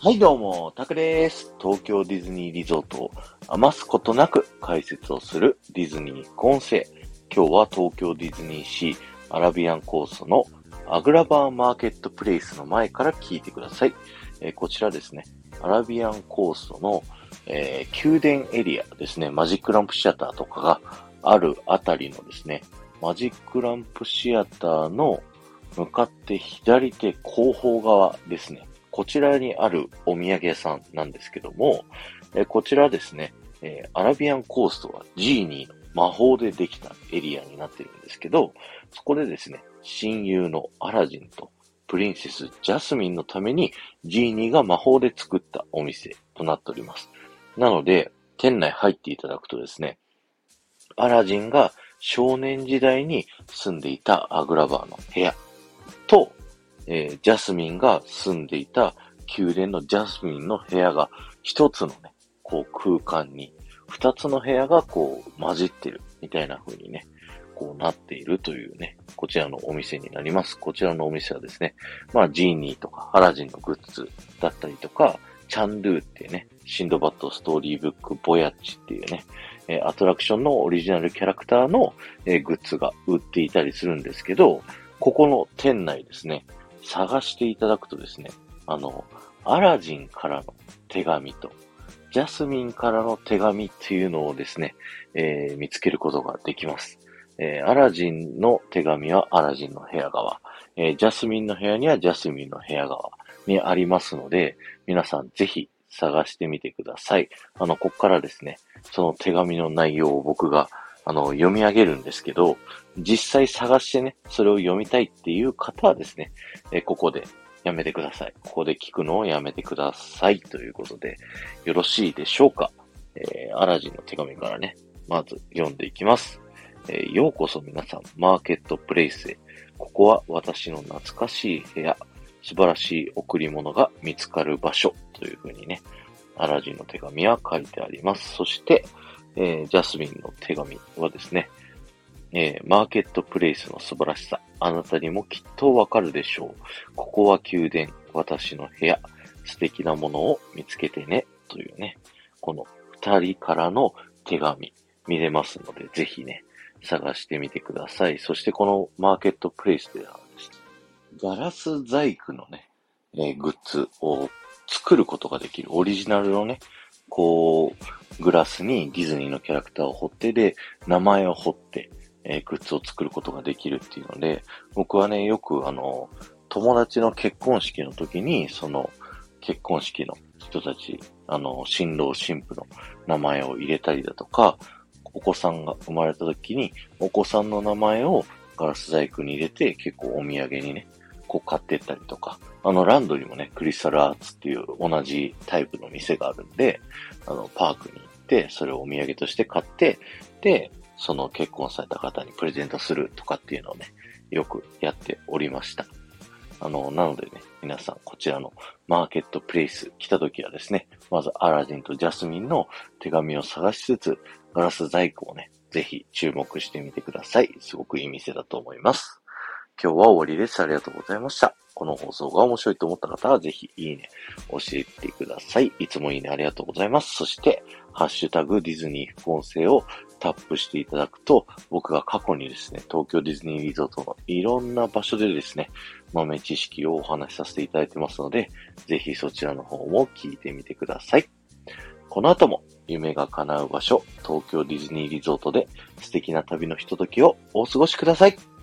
はいどうも、タクです。東京ディズニーリゾートを余すことなく解説をするディズニー音声。今日は東京ディズニーシーアラビアンコーストのアグラバーマーケットプレイスの前から聞いてください。えー、こちらですね、アラビアンコーストの、えー、宮殿エリアですね、マジックランプシアターとかがあるあたりのですね、マジックランプシアターの向かって左手後方側ですね。こちらにあるお土産屋さんなんですけども、えこちらですね、えアラビアンコーストはジーニーの魔法でできたエリアになってるんですけど、そこでですね、親友のアラジンとプリンセスジャスミンのためにジーニーが魔法で作ったお店となっております。なので、店内入っていただくとですね、アラジンが少年時代に住んでいたアグラバーの部屋、えー、ジャスミンが住んでいた宮殿のジャスミンの部屋が一つのね、こう空間に、二つの部屋がこう混じってるみたいな風にね、こうなっているというね、こちらのお店になります。こちらのお店はですね、まあジーニーとかアラジンのグッズだったりとか、チャンドゥっていうね、シンドバッドストーリーブックボヤッチっていうね、えアトラクションのオリジナルキャラクターの、えグッズが売っていたりするんですけど、ここの店内ですね、探していただくとですね、あの、アラジンからの手紙と、ジャスミンからの手紙っていうのをですね、えー、見つけることができます。えー、アラジンの手紙はアラジンの部屋側、えー、ジャスミンの部屋にはジャスミンの部屋側にありますので、皆さんぜひ探してみてください。あの、こっからですね、その手紙の内容を僕があの、読み上げるんですけど、実際探してね、それを読みたいっていう方はですね、えここでやめてください。ここで聞くのをやめてください。ということで、よろしいでしょうかえー、アラジンの手紙からね、まず読んでいきます。えー、ようこそ皆さん、マーケットプレイスへ。ここは私の懐かしい部屋、素晴らしい贈り物が見つかる場所というふうにね、アラジンの手紙は書いてあります。そして、えー、ジャスミンの手紙はですね、えー、マーケットプレイスの素晴らしさ、あなたにもきっとわかるでしょう。ここは宮殿、私の部屋、素敵なものを見つけてね、というね、この二人からの手紙、見れますので、ぜひね、探してみてください。そしてこのマーケットプレイスではですね、ガラス細工のね、えー、グッズを作ることができるオリジナルのね、こう、グラスにディズニーのキャラクターを彫ってで、名前を彫って、えー、グッズを作ることができるっていうので、僕はね、よくあの、友達の結婚式の時に、その、結婚式の人たち、あの、新郎新婦の名前を入れたりだとか、お子さんが生まれた時に、お子さんの名前をガラス細工に入れて、結構お土産にね、こう買ってったりとか、あの、ランドにもね、クリスタルアーツっていう同じタイプの店があるんで、あの、パークに行って、それをお土産として買って、で、その結婚された方にプレゼントするとかっていうのをね、よくやっておりました。あの、なのでね、皆さんこちらのマーケットプレイス来た時はですね、まずアラジンとジャスミンの手紙を探しつつ、ガラス細工をね、ぜひ注目してみてください。すごくいい店だと思います。今日は終わりです。ありがとうございました。この放送が面白いと思った方はぜひいいね、教えてください。いつもいいねありがとうございます。そして、ハッシュタグディズニー副音声をタップしていただくと、僕が過去にですね、東京ディズニーリゾートのいろんな場所でですね、豆知識をお話しさせていただいてますので、ぜひそちらの方も聞いてみてください。この後も夢が叶う場所、東京ディズニーリゾートで素敵な旅のひとときをお過ごしください。